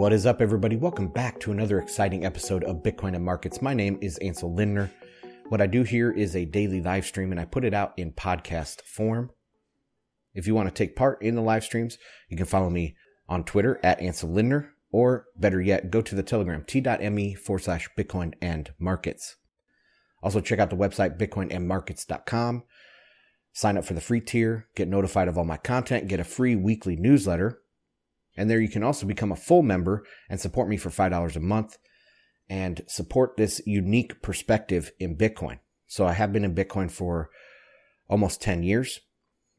What is up, everybody? Welcome back to another exciting episode of Bitcoin and Markets. My name is Ansel Lindner. What I do here is a daily live stream and I put it out in podcast form. If you want to take part in the live streams, you can follow me on Twitter at Ansel Lindner, or better yet, go to the Telegram t.me forward slash Bitcoin and Markets. Also, check out the website bitcoinandmarkets.com. Sign up for the free tier, get notified of all my content, get a free weekly newsletter. And there you can also become a full member and support me for $5 a month and support this unique perspective in Bitcoin. So I have been in Bitcoin for almost 10 years.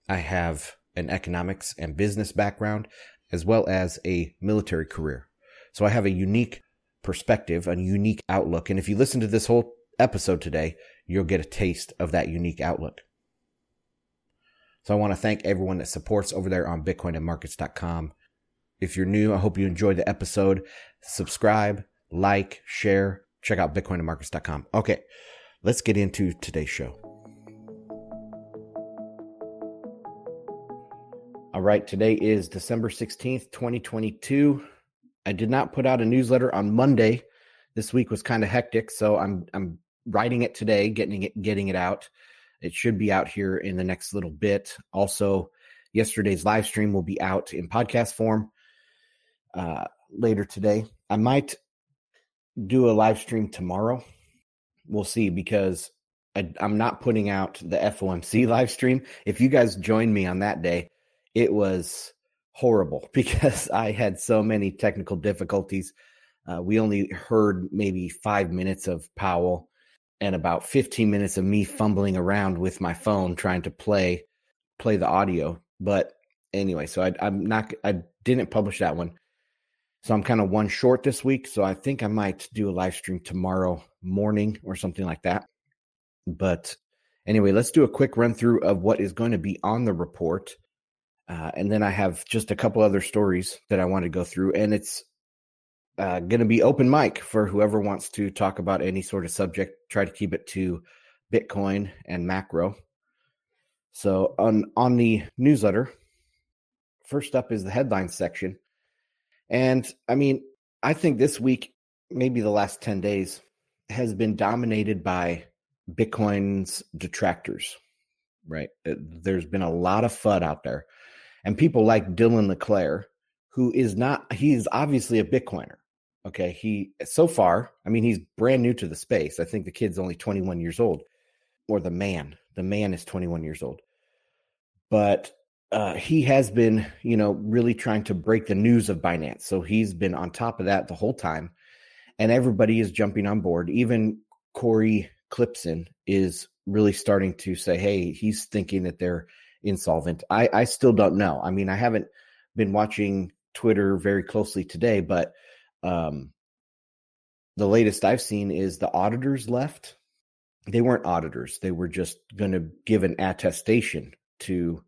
I have an economics and business background as well as a military career. So I have a unique perspective, a unique outlook. And if you listen to this whole episode today, you'll get a taste of that unique outlook. So I want to thank everyone that supports over there on bitcoinandmarkets.com. If you're new, I hope you enjoyed the episode. Subscribe, like, share, check out bitcoinandmarkets.com. Okay, let's get into today's show. All right, today is December 16th, 2022. I did not put out a newsletter on Monday. This week was kind of hectic, so I'm I'm writing it today, getting it getting it out. It should be out here in the next little bit. Also, yesterday's live stream will be out in podcast form uh, later today. I might do a live stream tomorrow. We'll see because I, I'm not putting out the FOMC live stream. If you guys join me on that day, it was horrible because I had so many technical difficulties. Uh, we only heard maybe five minutes of Powell and about 15 minutes of me fumbling around with my phone trying to play play the audio. But anyway, so I, I'm not I didn't publish that one. So I'm kind of one short this week. So I think I might do a live stream tomorrow morning or something like that. But anyway, let's do a quick run through of what is going to be on the report. Uh, and then I have just a couple other stories that I want to go through, and it's uh, going to be open mic for whoever wants to talk about any sort of subject. Try to keep it to Bitcoin and macro. So on on the newsletter, first up is the headline section, and I mean, I think this week, maybe the last ten days, has been dominated by Bitcoin's detractors. Right, uh, there's been a lot of FUD out there and people like Dylan LeClair, who is not, he's obviously a Bitcoiner. Okay. He, so far, I mean, he's brand new to the space. I think the kid's only 21 years old, or the man, the man is 21 years old. But uh, he has been, you know, really trying to break the news of Binance. So he's been on top of that the whole time. And everybody is jumping on board. Even Cory Klippsten is really starting to say, hey, he's thinking that they're insolvent. I, I still don't know. I mean, I haven't been watching Twitter very closely today, but um, the latest I've seen is the auditors left. They weren't auditors, they were just going to give an attestation to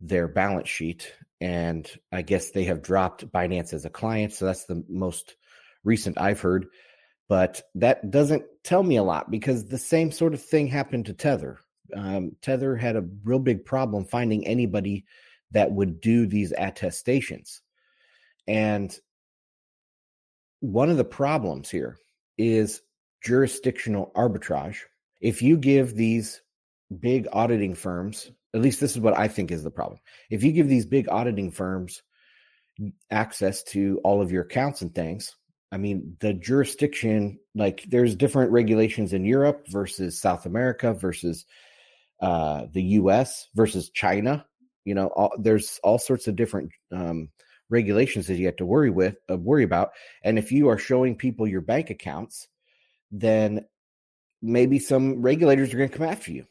their balance sheet. And I guess they have dropped Binance as a client. So that's the most recent I've heard. But that doesn't tell me a lot because the same sort of thing happened to Tether um, Tether had a real big problem finding anybody that would do these attestations. And one of the problems here is jurisdictional arbitrage. If you give these big auditing firms, at least this is what I think is the problem. If you give these big auditing firms access to all of your accounts and things, I mean, the jurisdiction, like there's different regulations in Europe versus South America versus uh, the U.S. versus China. You know, all, there's all sorts of different um, regulations that you have to worry with, uh, worry about. And if you are showing people your bank accounts, then maybe some regulators are going to come after you.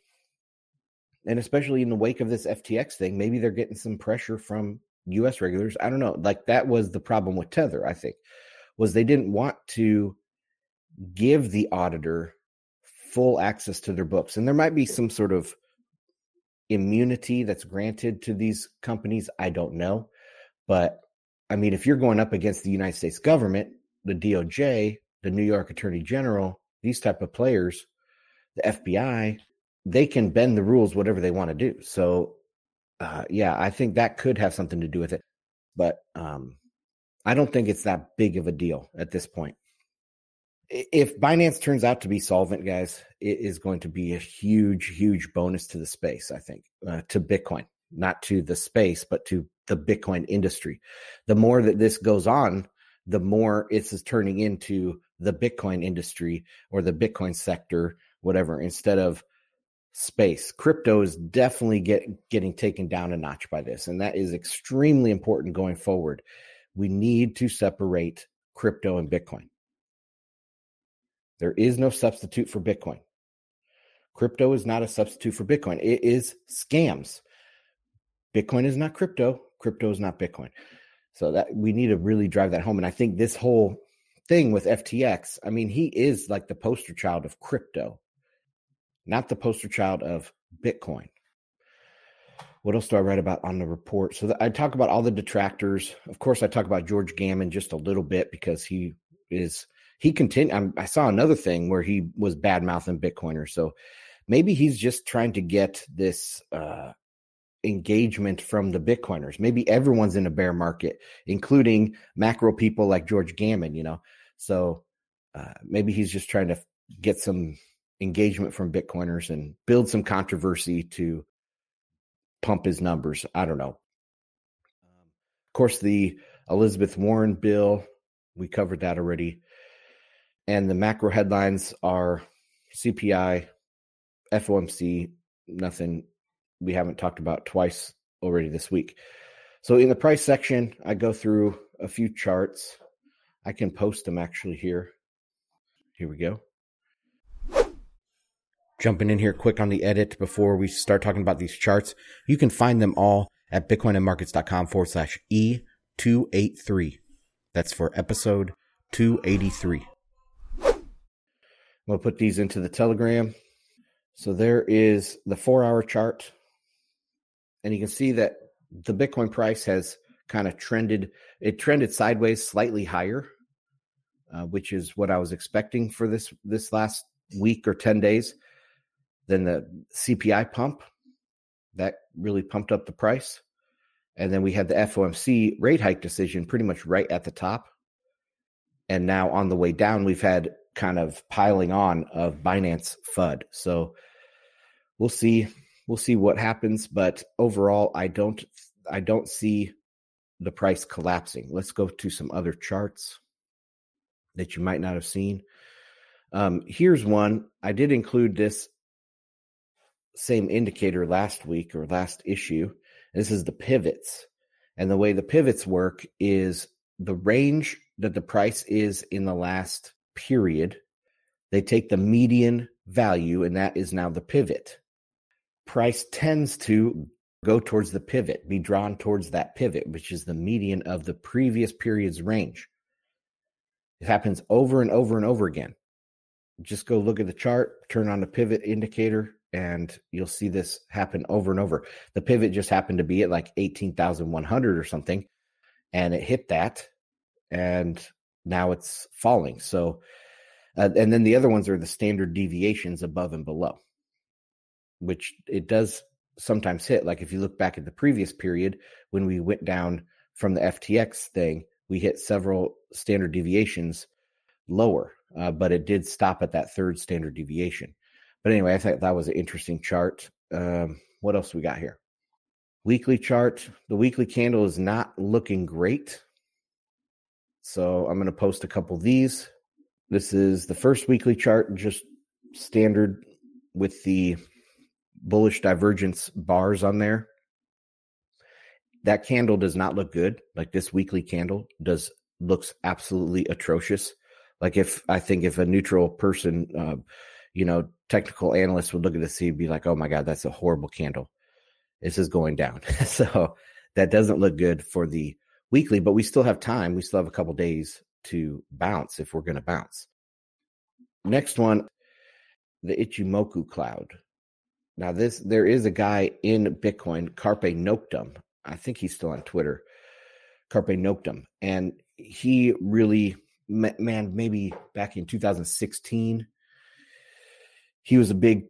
And especially in the wake of this FTX thing, maybe they're getting some pressure from US regulators. I don't know. Like that was the problem with Tether, I think, was they didn't want to give the auditor full access to their books. And there might be some sort of immunity that's granted to these companies. I don't know. But I mean, if you're going up against the United States government, the DOJ, the New York Attorney General, these type of players, the FBI, they can bend the rules whatever they want to do. So, uh, yeah, I think that could have something to do with it. But um, I don't think it's that big of a deal at this point. If Binance turns out to be solvent, guys, it is going to be a huge, huge bonus to the space, I think, uh, to Bitcoin, not to the space, but to the Bitcoin industry. The more that this goes on, the more it's turning into the Bitcoin industry or the Bitcoin sector, whatever, instead of space. Crypto is definitely get, getting taken down a notch by this, and that is extremely important going forward. We need to separate crypto and Bitcoin. There is no substitute for Bitcoin. Crypto is not a substitute for Bitcoin. It is scams. Bitcoin is not crypto. Crypto is not Bitcoin. So that we need to really drive that home. And I think this whole thing with FTX, I mean, he is like the poster child of crypto, not the poster child of Bitcoin. What else do I write about on the report? So I talk about all the detractors. Of course, I talk about George Gammon just a little bit because he is he continued. I saw another thing where he was bad mouthing Bitcoiners. So maybe he's just trying to get this uh, engagement from the Bitcoiners. Maybe everyone's in a bear market, including macro people like George Gammon. You know, so uh, maybe he's just trying to get some engagement from Bitcoiners and build some controversy to pump his numbers. I don't know. Um, of course, the Elizabeth Warren bill, we covered that already. And the macro headlines are CPI, FOMC, nothing we haven't talked about twice already this week. So in the price section, I go through a few charts. I can post them actually here. Here we go. Jumping in here quick on the edit before we start talking about these charts. You can find them all at bitcoinandmarkets.com forward slash E283. That's for episode 283. I'm going to put these into the Telegram. So there is the four hour chart and you can see that the Bitcoin price has kind of trended. It trended sideways, slightly higher, uh, which is what I was expecting for this this last week or ten days. Then the CPI pump that really pumped up the price, and then we had the FOMC rate hike decision pretty much right at the top. And now on the way down, we've had kind of piling on of Binance FUD. So we'll see we'll see what happens. But overall, I don't I don't see the price collapsing. Let's go to some other charts that you might not have seen. Um, here's one. I did include this same indicator last week or last issue. This is the pivots. And the way the pivots work is the range that the price is in the last period. They take the median value, and that is now the pivot price tends to go towards the pivot, be drawn towards that pivot, which is the median of the previous period's range. It happens over and over and over again. Just go look at the chart, turn on the pivot indicator, and you'll see this happen over and over. The pivot just happened to be at like 18,100 or something, and it hit that, and now it's falling. So, uh, and then the other ones are the standard deviations above and below which it does sometimes hit. Like if you look back at the previous period when we went down from the FTX thing, we hit several standard deviations lower, uh, but it did stop at that third standard deviation. But anyway, I thought that was an interesting chart. Um, what else we got here? Weekly chart. The weekly candle is not looking great. So I'm going to post a couple of these. This is the first weekly chart, just standard with the bullish divergence bars on there. That candle does not look good. Like this weekly candle does looks absolutely atrocious. Like if I think if a neutral person, uh, you know, technical analysts would look at the sea and be like, "Oh my god, that's a horrible candle. This is going down." so that doesn't look good for the weekly, but we still have time. We still have a couple days to bounce if we're going to bounce. Next one, the Ichimoku cloud. Now, this there is a guy in Bitcoin, Carpe Noctem. I think he's still on Twitter, Carpe Noctem, and he really, man, maybe back in 2016, he was a big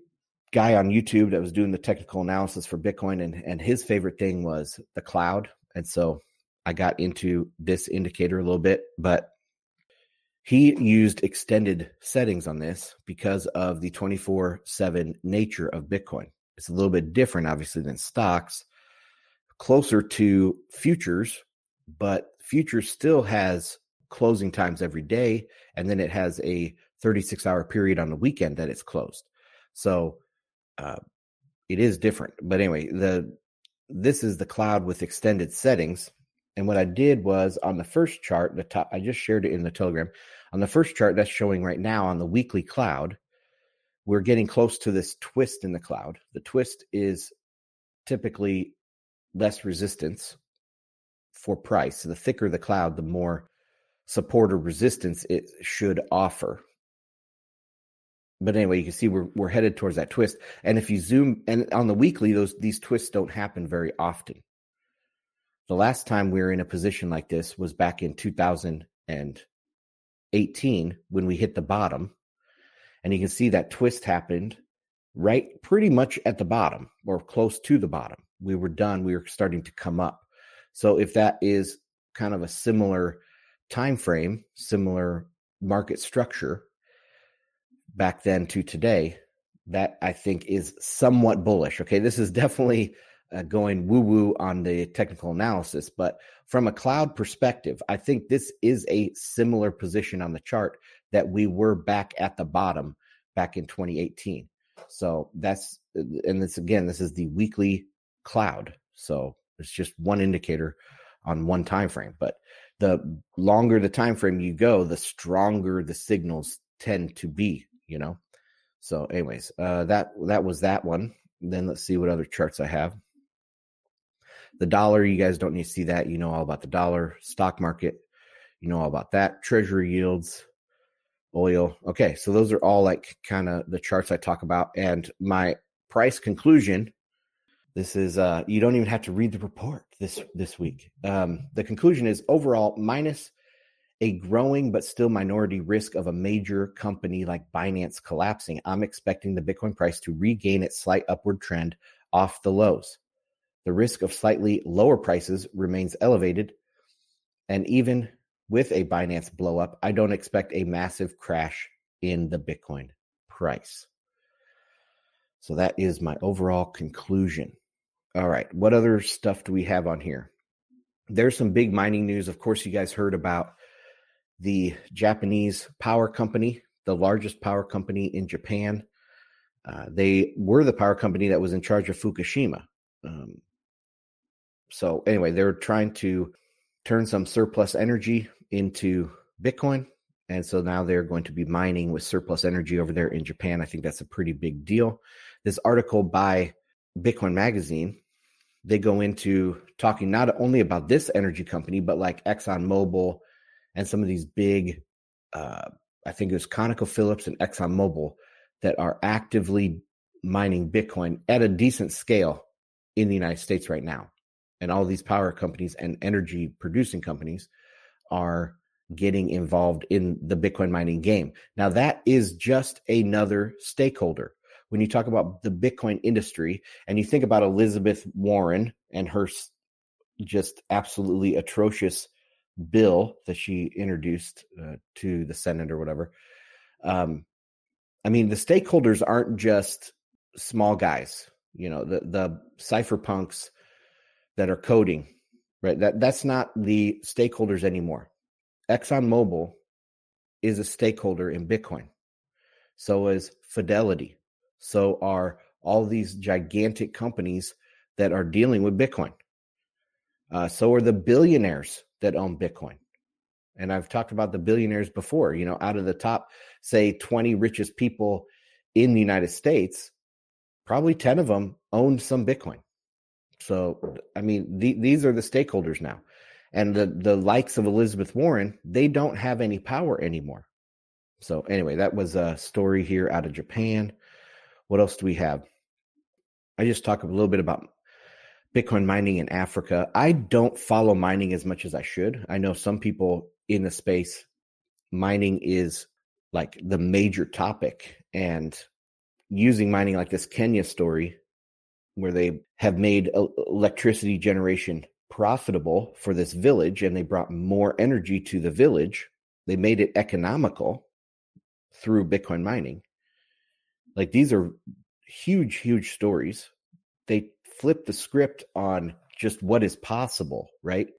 guy on YouTube that was doing the technical analysis for Bitcoin, and and his favorite thing was the cloud, and so I got into this indicator a little bit, but he used extended settings on this because of the 24 7 nature of Bitcoin. It's a little bit different, obviously, than stocks, closer to futures, but futures still has closing times every day. And then it has a 36 hour period on the weekend that it's closed. So uh, it is different. But anyway, the this is the cloud with extended settings. And what I did was on the first chart, the top, I just shared it in the Telegram. On the first chart that's showing right now on the weekly cloud, we're getting close to this twist in the cloud. The twist is typically less resistance for price. So the thicker the cloud, the more support or resistance it should offer. But anyway, you can see we're we're headed towards that twist. And if you zoom and on the weekly, those these twists don't happen very often. The last time we were in a position like this was back in 2018 when we hit the bottom. And you can see that twist happened right pretty much at the bottom or close to the bottom. We were done, we were starting to come up. So if that is kind of a similar time frame, similar market structure back then to today, that I think is somewhat bullish. Okay, this is definitely uh, going woo woo on the technical analysis, but from a cloud perspective, I think this is a similar position on the chart that we were back at the bottom back in 2018. So that's and this again, this is the weekly cloud. So it's just one indicator on one time frame, but the longer the time frame you go, the stronger the signals tend to be, you know. So anyways, uh that that was that one. Then let's see what other charts I have. The dollar, you guys don't need to see that. You know all about the dollar stock market. You know all about that. Treasury yields, oil. Okay, so those are all like kind of the charts I talk about. And my price conclusion. This is uh you don't even have to read the report this this week. Um, the conclusion is overall minus a growing but still minority risk of a major company like Binance collapsing. I'm expecting the Bitcoin price to regain its slight upward trend off the lows the risk of slightly lower prices remains elevated. And even with a Binance blowup, I don't expect a massive crash in the Bitcoin price. So that is my overall conclusion. All right. What other stuff do we have on here? There's some big mining news. Of course, you guys heard about the Japanese power company, the largest power company in Japan. Uh, they were the power company that was in charge of Fukushima. Um, so anyway, they're trying to turn some surplus energy into Bitcoin. And so now they're going to be mining with surplus energy over there in Japan. I think that's a pretty big deal. This article by Bitcoin Magazine, they go into talking not only about this energy company, but like ExxonMobil and some of these big, uh, I think it was ConocoPhillips and ExxonMobil that are actively mining Bitcoin at a decent scale in the United States right now and all these power companies and energy producing companies are getting involved in the Bitcoin mining game. Now, that is just another stakeholder. When you talk about the Bitcoin industry and you think about Elizabeth Warren and her just absolutely atrocious bill that she introduced uh, to the Senate or whatever. Um, I mean, the stakeholders aren't just small guys. You know, the the cypherpunks that are coding, right? That that's not the stakeholders anymore. ExxonMobil is a stakeholder in Bitcoin. So is Fidelity. So are all these gigantic companies that are dealing with Bitcoin. Uh, so are the billionaires that own Bitcoin. And I've talked about the billionaires before, you know, out of the top, say 20 richest people in the United States, probably 10 of them owned some Bitcoin. So, I mean, the, these are the stakeholders now. And the, the likes of Elizabeth Warren, they don't have any power anymore. So, anyway, that was a story here out of Japan. What else do we have? I just talk a little bit about Bitcoin mining in Africa. I don't follow mining as much as I should. I know some people in the space, mining is like the major topic. And using mining like this Kenya story, where they have made electricity generation profitable for this village and they brought more energy to the village, they made it economical through Bitcoin mining. Like these are huge, huge stories. They flip the script on just what is possible, right?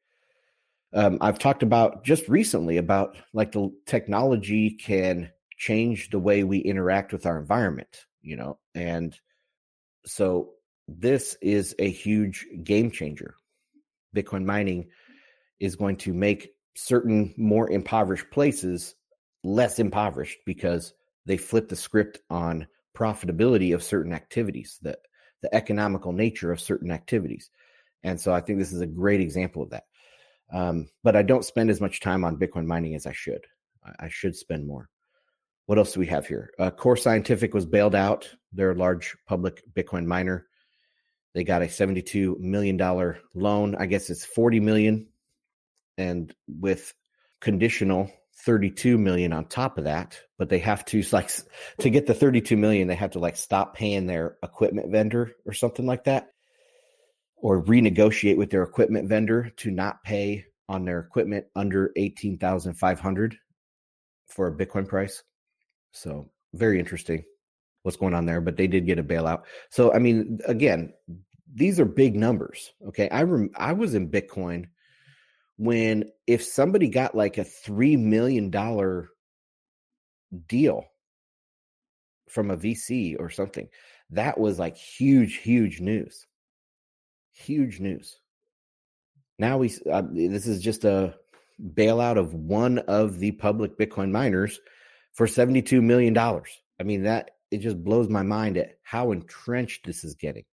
Um, I've talked about just recently about like the technology can change the way we interact with our environment, you know, and so this is a huge game changer. Bitcoin mining is going to make certain more impoverished places less impoverished because they flip the script on profitability of certain activities, the the economical nature of certain activities. And so I think this is a great example of that. Um, but I don't spend as much time on Bitcoin mining as I should. I, should spend more. What else do we have here? Uh, Core Scientific was bailed out. They're a large public Bitcoin miner. They got a $72 million loan. I guess it's 40 million. And with conditional 32 million on top of that but they have to like to get the 32 million they have to like stop paying their equipment vendor or something like that or renegotiate with their equipment vendor to not pay on their equipment under 18,500 for a bitcoin price. So very interesting what's going on there but they did get a bailout. So i mean again these are big numbers okay? I rem- i was in bitcoin when if somebody got like a three million dollar deal from a VC or something, that was like huge, huge news. Huge news. Now we uh, this is just a bailout of one of the public Bitcoin miners for seventy two million dollars. I mean that it just blows my mind at how entrenched this is getting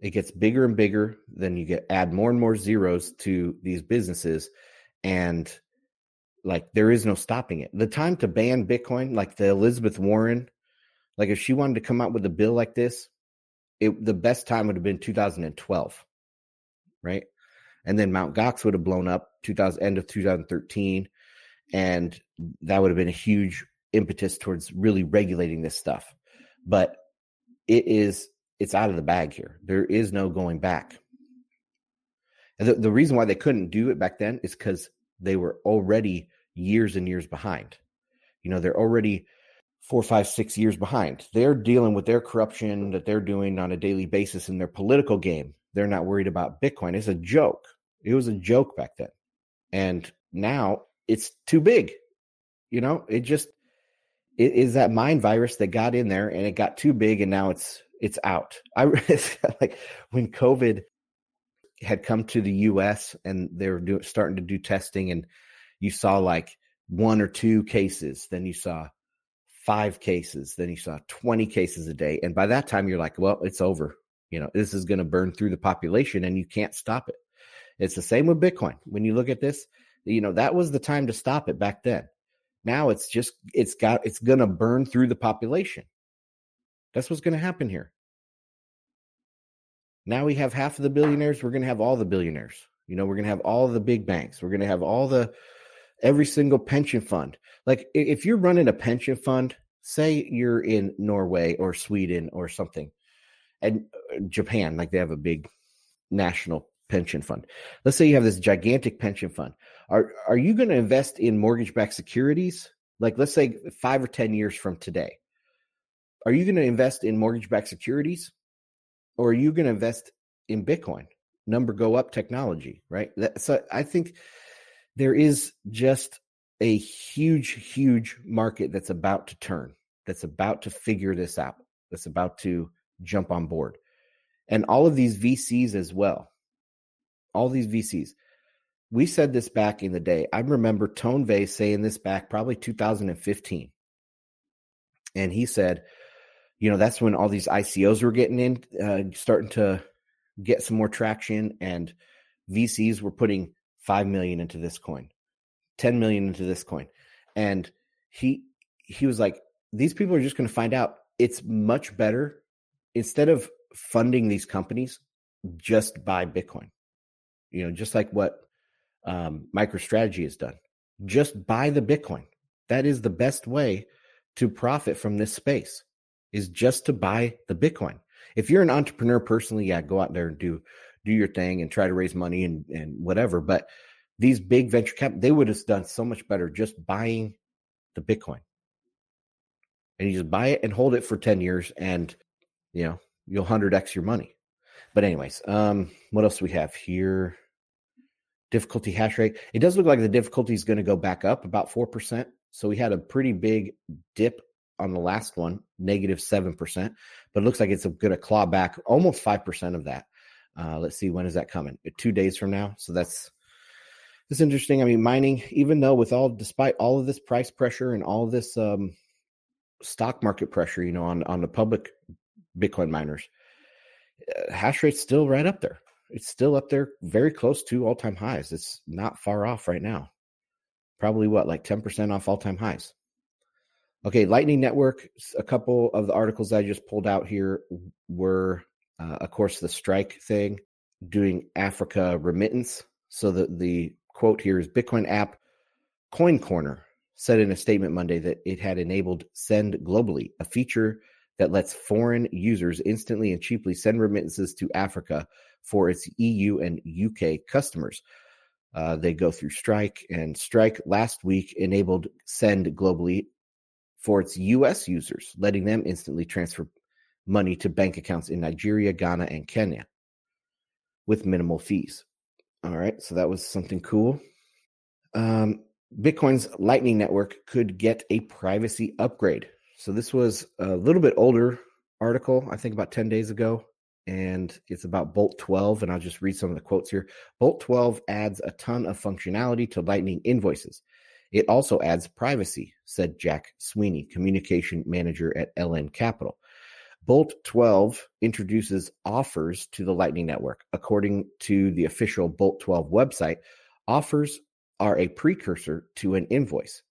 it gets bigger and bigger then you get add more and more zeros to these businesses and like there is no stopping it. The time to ban bitcoin like the elizabeth warren like if she wanted to come out with a bill like this it the best time would have been 2012 right? And then mount gox would have blown up 2000 end of 2013 and that would have been a huge impetus towards really regulating this stuff. But it is it's out of the bag here. There is no going back. And the, the reason why they couldn't do it back then is because they were already years and years behind. You know, they're already four, five, six years behind. They're dealing with their corruption that they're doing on a daily basis in their political game. They're not worried about Bitcoin. It's a joke. It was a joke back then. And now it's too big. You know, it just it is that mind virus that got in there and it got too big and now it's it's out. I like when COVID had come to the U.S. and they were starting to do testing, and you saw like one or two cases, then you saw five cases, then you saw twenty cases a day, and by that time you're like, well, it's over. You know, this is going to burn through the population, and you can't stop it. It's the same with Bitcoin. When you look at this, you know that was the time to stop it back then. Now it's just it's got it's going to burn through the population that's what's going to happen here. Now we have half of the billionaires. We're going to have all the billionaires. You know, we're going to have all the big banks. We're going to have all the every single pension fund. Like if you're running a pension fund, say you're in Norway or Sweden or something, and uh, Japan, like they have a big national pension fund. Let's say you have this gigantic pension fund. Are are you going to invest in mortgage-backed securities? Like let's say 5 or 10 years from today are you going to invest in mortgage backed securities or are you going to invest in Bitcoin? Number go up technology, right? That, so I think there is just a huge, huge market that's about to turn, that's about to figure this out, that's about to jump on board. And all of these VCs as well, all these VCs. We said this back in the day. I remember Tone Vays saying this back probably 2015. And he said, you know, that's when all these ICOs were getting in, uh, starting to get some more traction, and VCs were putting five million into this coin, ten million into this coin, and he he was like, these people are just going to find out it's much better instead of funding these companies, just buy Bitcoin. You know, just like what um, MicroStrategy has done, just buy the Bitcoin. That is the best way to profit from this space is just to buy the Bitcoin. If you're an entrepreneur personally, yeah, go out there and do do your thing and try to raise money and and whatever. But these big venture cap, they would have done so much better just buying the Bitcoin. And you just buy it and hold it for 10 years and you know, you'll 100x your money. But anyways, um what else we have here? Difficulty hash rate. It does look like the difficulty is going to go back up about 4%. So we had a pretty big dip on the last one, negative 7%, but it looks like it's going to claw back almost 5% of that. Uh, let's see, when is that coming? Uh, two days from now. So that's, that's interesting. I mean, mining, even though with all, despite all of this price pressure and all this um, stock market pressure, you know, on, on the public Bitcoin miners, uh, hash rate's still right up there. It's still up there, very close to all time highs. It's not far off right now probably what like 10% off all-time highs okay lightning network a couple of the articles i just pulled out here were uh, of course the strike thing doing africa remittance. So the, the quote here is bitcoin app CoinCorner said in a statement monday that it had enabled send globally a feature that lets foreign users instantly and cheaply send remittances to africa for its eu and uk customers. Uh, they go through Strike, and Strike last week enabled Send globally for its US users, letting them instantly transfer money to bank accounts in Nigeria, Ghana, and Kenya with minimal fees. All right, so that was something cool. Um, Bitcoin's Lightning Network could get a privacy upgrade. So this was a little bit older article, I think about 10 days ago and it's about Bolt 12. And I'll just read some of the quotes here. Bolt 12 adds a ton of functionality to Lightning invoices. It also adds privacy, said Jack Sweeney, communication manager at LN Capital. Bolt 12 introduces offers to the Lightning Network. According to the official Bolt 12 website, offers are a precursor to an invoice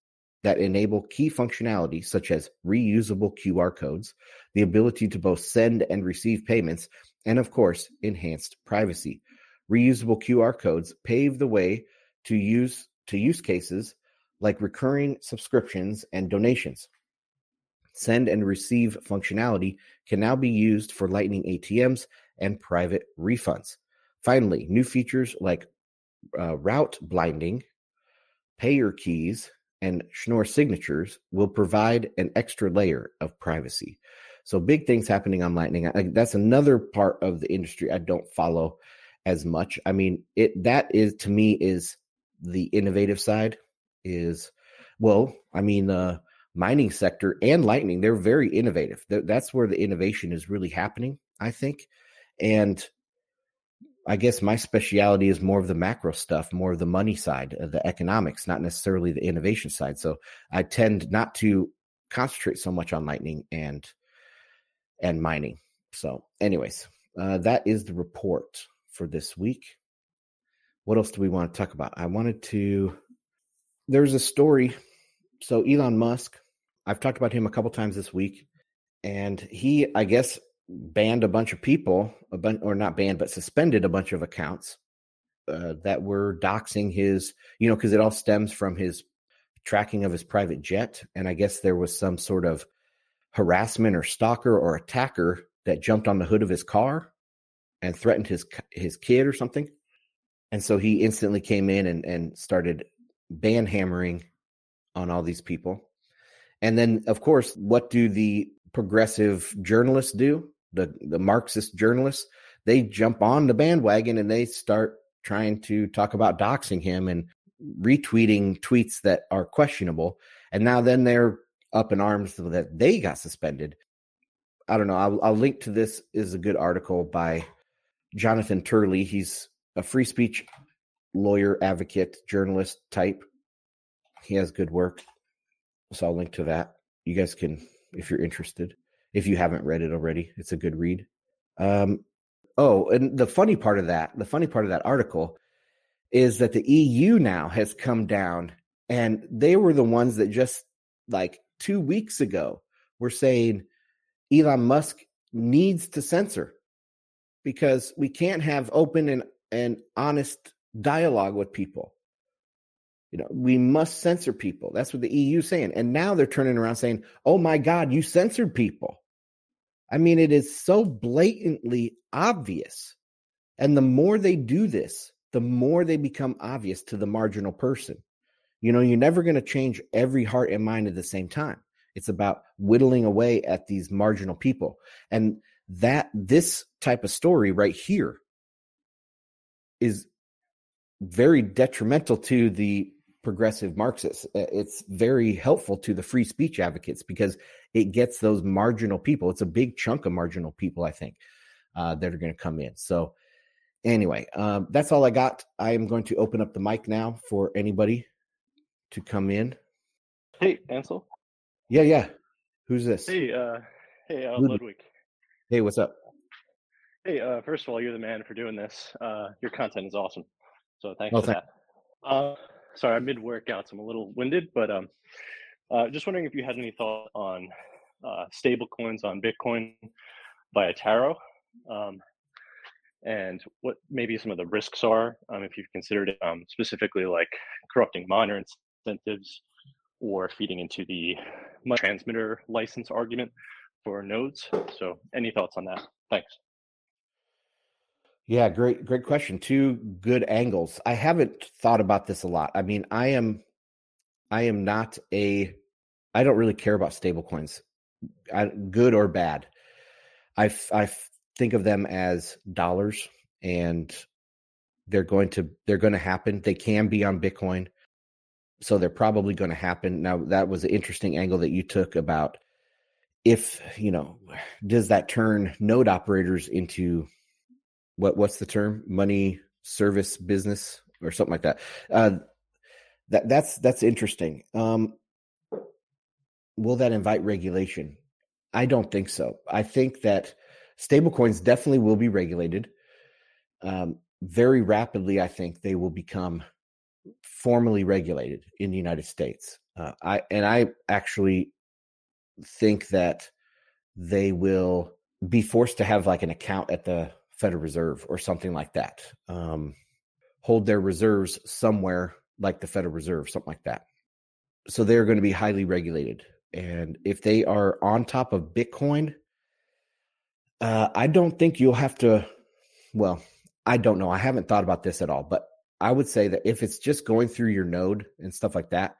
that enable key functionality such as reusable QR codes, the ability to both send and receive payments, and of course, enhanced privacy. Reusable QR codes pave the way to use to use cases like recurring subscriptions and donations. Send and receive functionality can now be used for Lightning ATMs and private refunds. Finally, new features like uh, route blinding, payer keys, and Schnorr signatures will provide an extra layer of privacy. So big things happening on Lightning. I, that's another part of the industry I don't follow as much. I mean, it that is to me is the innovative side. Is well, I mean, the uh, mining sector and Lightning they're very innovative. That's where the innovation is really happening. I think, and I guess my speciality is more of the macro stuff, more of the money side, of the economics, not necessarily the innovation side. So I tend not to concentrate so much on Lightning and and mining. So, anyways, uh, that is the report for this week. What else do we want to talk about? I wanted to. There's a story. So Elon Musk, I've talked about him a couple times this week, and he, I guess, banned a bunch of people, a bunch, or not banned, but suspended a bunch of accounts uh, that were doxing his, you know, because it all stems from his tracking of his private jet. And I guess there was some sort of harassment or stalker or attacker that jumped on the hood of his car and threatened his his kid or something. And so he instantly came in and, and started ban hammering on all these people. And then, of course, what do the progressive journalists do? the the Marxist journalists, they jump on the bandwagon and they start trying to talk about doxing him and retweeting tweets that are questionable. And now then they're up in arms that they got suspended. I don't know. I'll, I'll link to this is a good article by Jonathan Turley. He's a free speech lawyer, advocate, journalist type. He has good work. So I'll link to that. You guys can, if you're interested. if you haven't read it already. It's a good read. Um, oh, and the funny part of that, the funny part of that article is that the EU now has come down and they were the ones that just like two weeks ago were saying Elon Musk needs to censor because we can't have open and, and honest dialogue with people. You know, we must censor people. That's what the EU is saying. And now they're turning around saying, oh my God, you censored people. I mean, it is so blatantly obvious. And the more they do this, the more they become obvious to the marginal person. You know, you're never going to change every heart and mind at the same time. It's about whittling away at these marginal people. And that this type of story right here is very detrimental to the progressive Marxists. It's very helpful to the free speech advocates because it gets those marginal people. It's a big chunk of marginal people, I think, uh, that are going to come in. So, anyway, um, that's all I got. I am going to open up the mic now for anybody to come in. Hey, Ansel. Yeah, yeah. Who's this? Hey, uh, hey, uh, Ludwig. Hey, what's up? Hey, uh, first of all, you're the man for doing this. Uh, your content is awesome. So thanks oh, for that. Uh, sorry, I'm mid workout, so I'm a little winded, but um, uh, just wondering if you had any thought on uh, stable coins on Bitcoin via Taro, um, and what maybe some of the risks are, um, if you've considered um, specifically like corrupting miner incentives or feeding into the transmitter license argument for nodes. So, any thoughts on that? Thanks. Yeah, great, great question. Two good angles. I haven't thought about this a lot. I mean, I am, I am not a, I don't really care about stablecoins, good or bad. I, I think of them as dollars, and they're going to, they're going to happen. They can be on Bitcoin, so they're probably going to happen. Now, that was an interesting angle that you took about if you know, does that turn node operators into what what's the term? Money service business or something like that. Uh, that that's that's interesting. Um, will that invite regulation? I don't think so. I think that stablecoins definitely will be regulated. Um, very rapidly i think they will become formally regulated in the united states. Uh, i and i actually think that they will be forced to have like an account at the Federal Reserve or something like that. Um, hold their reserves somewhere like the Federal Reserve, something like that. So they're going to be highly regulated. And if they are on top of Bitcoin, uh, I don't think you'll have to. Well, I don't know. I haven't thought about this at all, but I would say that if it's just going through your node and stuff like that,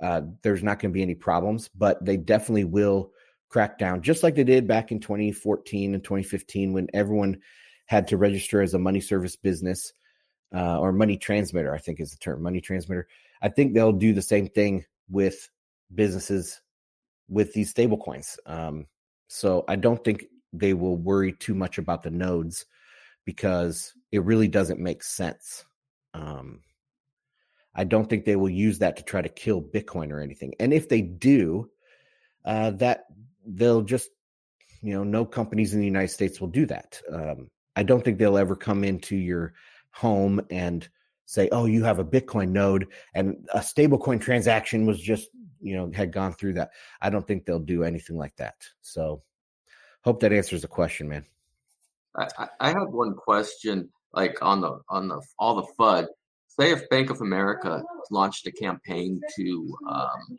uh, there's not going to be any problems. But they definitely will crack down, just like they did back in 2014 and 2015 when everyone had to register as a money service business uh, or money transmitter, I think is the term, money transmitter. I think they'll do the same thing with businesses with these stable coins. Um, so I don't think they will worry too much about the nodes because it really doesn't make sense. Um, I don't think they will use that to try to kill Bitcoin or anything. And if they do, uh, that they'll just, you know, no companies in the United States will do that. Um, I don't think they'll ever come into your home and say, "Oh, you have a Bitcoin node and a stablecoin transaction was just, you know, had gone through that." I don't think they'll do anything like that. So, hope that answers the question, man. I, I have one question, like on the on the all the FUD. Say if Bank of America launched a campaign to, um,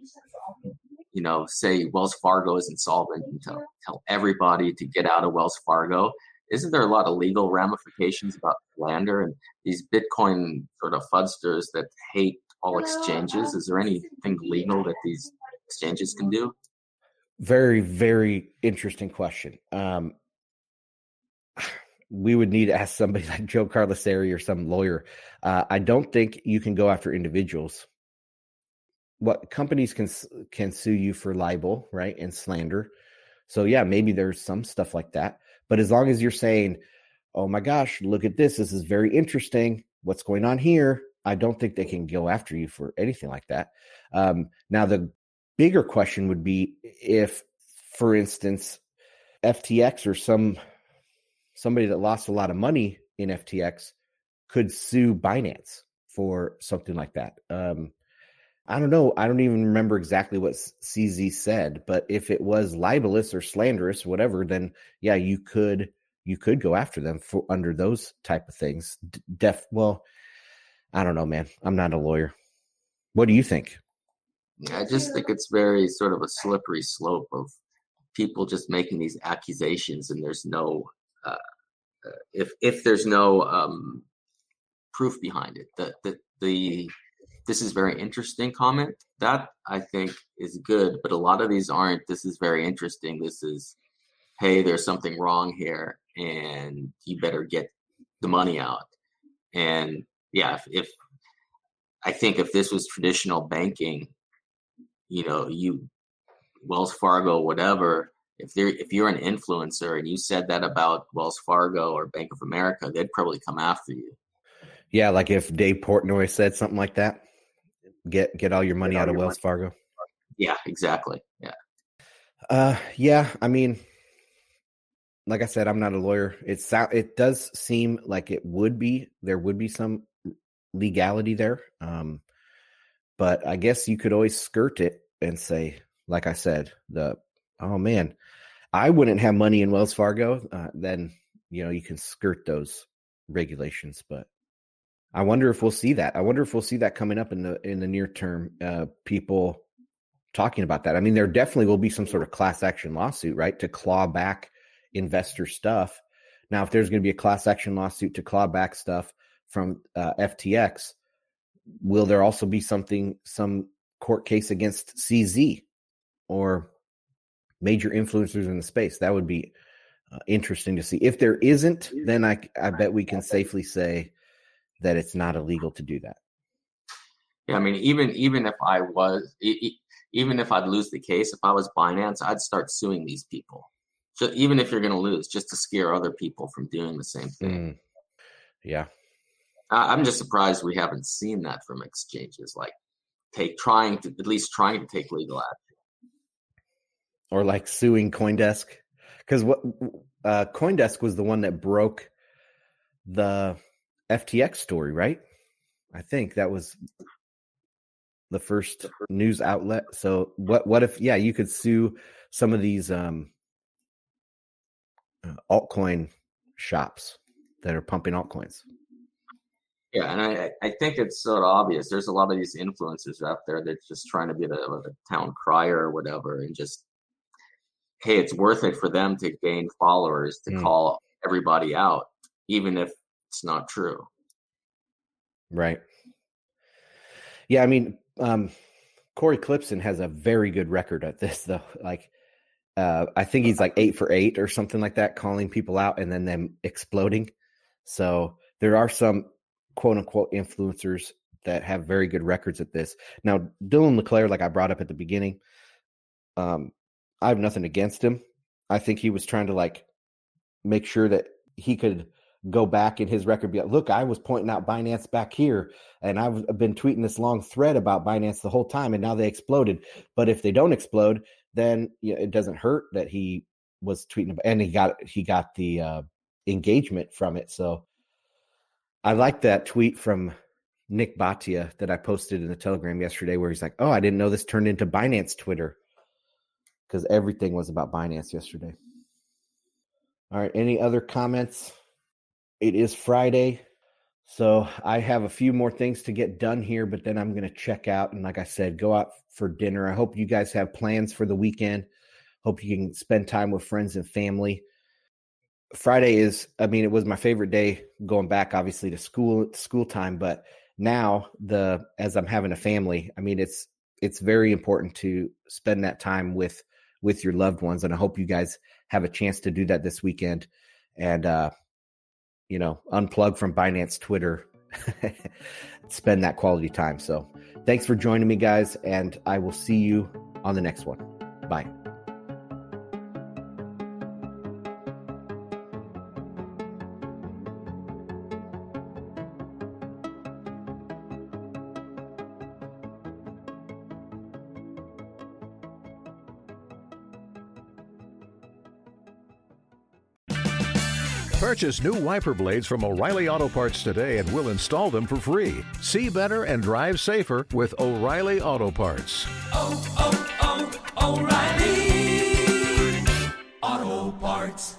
you know, say Wells Fargo is insolvent and to tell everybody to get out of Wells Fargo, isn't there a lot of legal ramifications about slander and these Bitcoin sort of fudsters that hate all exchanges? Is there anything legal that these exchanges can do? Very, very interesting question. Um, we would need to ask somebody like Joe Carlasare or some lawyer. Uh, I don't think you can go after individuals. What companies can can sue you for libel, right, and slander. So yeah, maybe there's some stuff like that. But as long as you're saying, oh my gosh, look at this. This is very interesting. What's going on here? I don't think they can go after you for anything like that. Um, now, the bigger question would be if, for instance, FTX or some somebody that lost a lot of money in FTX could sue Binance for something like that. Um, I don't know. I don't even remember exactly what CZ said, but if it was libelous or slanderous, whatever, then yeah, you could you could go after them for under those type of things. Def well, I don't know, man. I'm not a lawyer. What do you think? I just think it's very sort of a slippery slope of people just making these accusations, and there's no uh, uh, if if there's no um, proof behind it. The the the this is very interesting comment that I think is good, but a lot of these aren't. This is very interesting. This is hey, there's something wrong here, and you better get the money out. And yeah, if, if I think if this was traditional banking, you know, you Wells Fargo, whatever, if they're if you're an influencer and you said that about Wells Fargo or Bank of America, they'd probably come after you. Yeah, like if Dave Portnoy said something like that, get get all your money all out of Wells money. Fargo. Yeah, exactly. Yeah. Uh, yeah. I mean, like I said, I'm not a lawyer. It sound it does seem like it would be there would be some legality there. Um, but I guess you could always skirt it and say, like I said, the oh man, I wouldn't have money in Wells Fargo. Uh, then you know you can skirt those regulations, but I wonder if we'll see that. I wonder if we'll see that coming up in the in the near term. Uh, people talking about that. I mean, there definitely will be some sort of class action lawsuit, right, to claw back investor stuff. Now, if there's going to be a class action lawsuit to claw back stuff from uh, FTX, will there also be something, some court case against CZ or major influencers in the space? That would be uh, interesting to see. If there isn't, then I, I bet we can safely say that it's not illegal to do that. Yeah, I mean, even even if I was, even if I'd lose the case, if I was Binance, I'd start suing these people. So even if you're going to lose, just to scare other people from doing the same thing. Mm. Yeah, I'm just surprised we haven't seen that from exchanges, like take trying to at least trying to take legal action, or like suing CoinDesk, because what uh, CoinDesk was the one that broke the FTX story, right? I think that was the first news outlet. So what what if yeah, you could sue some of these um uh, altcoin shops that are pumping altcoins. Yeah, and I, I think it's sort of obvious. There's a lot of these influencers out there that's just trying to be the, the town crier or whatever, and just hey, it's worth it for them to gain followers to mm. call everybody out, even if it's not true. Right. Yeah, I mean, um, Cory Klippsten has a very good record at this, though. Like, uh, I think he's like eight for eight or something like that, calling people out and then them exploding. So there are some quote unquote influencers that have very good records at this. Now, Dylan LeClair, like I brought up at the beginning, um, I have nothing against him. I think he was trying to like make sure that he could go back in his record be like, look, I was pointing out Binance back here, and I've been tweeting this long thread about Binance the whole time, and now they exploded. But if they don't explode, then you know, it doesn't hurt that he was tweeting about, and he got he got the uh, engagement from it. So I like that tweet from Nick Bhatia that I posted in the Telegram yesterday, where he's like, "Oh, I didn't know this turned into Binance Twitter." Because everything was about Binance yesterday. All right. Any other comments? It is Friday. So I have a few more things to get done here, but then I'm going to check out. And like I said, go out for dinner. I hope you guys have plans for the weekend. Hope you can spend time with friends and family. Friday is, I mean, it was my favorite day going back, obviously, to school, school time. But now, the as I'm having a family, I mean, it's it's very important to spend that time with with your loved ones, and I hope you guys have a chance to do that this weekend. And uh, you know, unplug from Binance Twitter, spend that quality time. So thanks for joining me, guys, and I will see you on the next one. Bye. Purchase new wiper blades from O'Reilly Auto Parts today and we'll install them for free. See better and drive safer with O'Reilly Auto Parts. Oh, oh, oh, O'Reilly Auto Parts.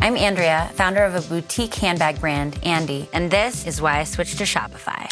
I'm Andrea, founder of a boutique handbag brand, Andy, and this is why I switched to Shopify.